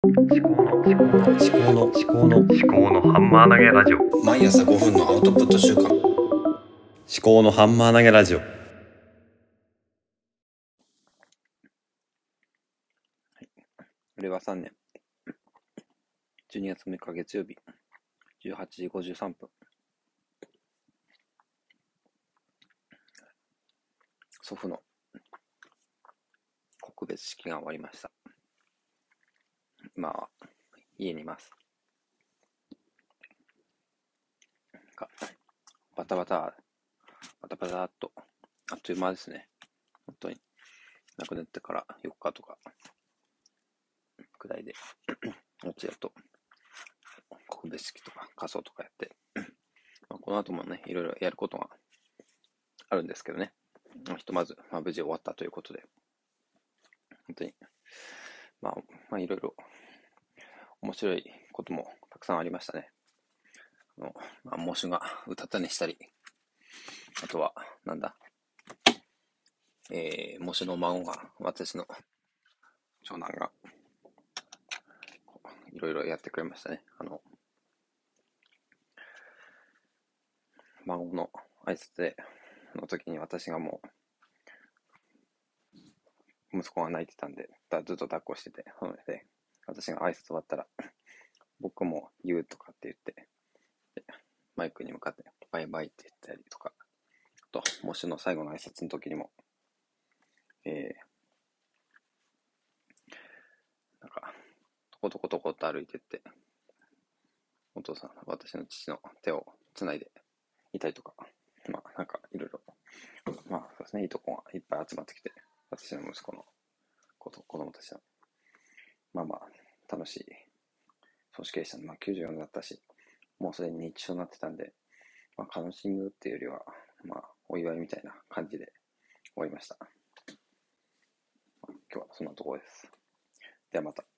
思考の思考の思考の思考の思考のハンマー投げラジオ。毎朝5分のアウトプット週間。思考のハンマー投げラジオ。令和3年。12月6日月曜日。18時53分。祖父の告別式が終わりました今は家にいます。がバタバタバタバタっとあっという間ですね。本当に。亡くなってから4日とかくらいでお通夜と告別式とか仮装とかやってまあこの後もねいろいろやることがあるんですけどね。ひとまず、まあ、無事終わったということで。本当に。まあまあいろいろ面白いこともたくさんありましたね。あの、まあ、モシュが歌ったにしたり、あとは、なんだ、えー、モシュの孫が、私の長男が、いろいろやってくれましたね。あの、孫の挨拶で、の時に私がもう、息子が泣いてたんで、ずっと抱っこしてて、なので、私が挨拶終わったら、僕も言うとかって言って、マイクに向かってバイバイって言ったりとか、あと、模試の最後の挨拶の時にも、えー、なんか、とことことこと歩いてって、お父さん、私の父の手をつないでいたりとか、まあ、なんかいろいろ、まあ、そうですね、いいとこがいっぱい集まってきて、私の息子の子と子供たちのまあまあ、し組織でしたね。まあ94だったし、もうすでに日常になってたんで、まあカウンシングっていうよりは、まあお祝いみたいな感じで終わりました。今日はそんなところです。ではまた。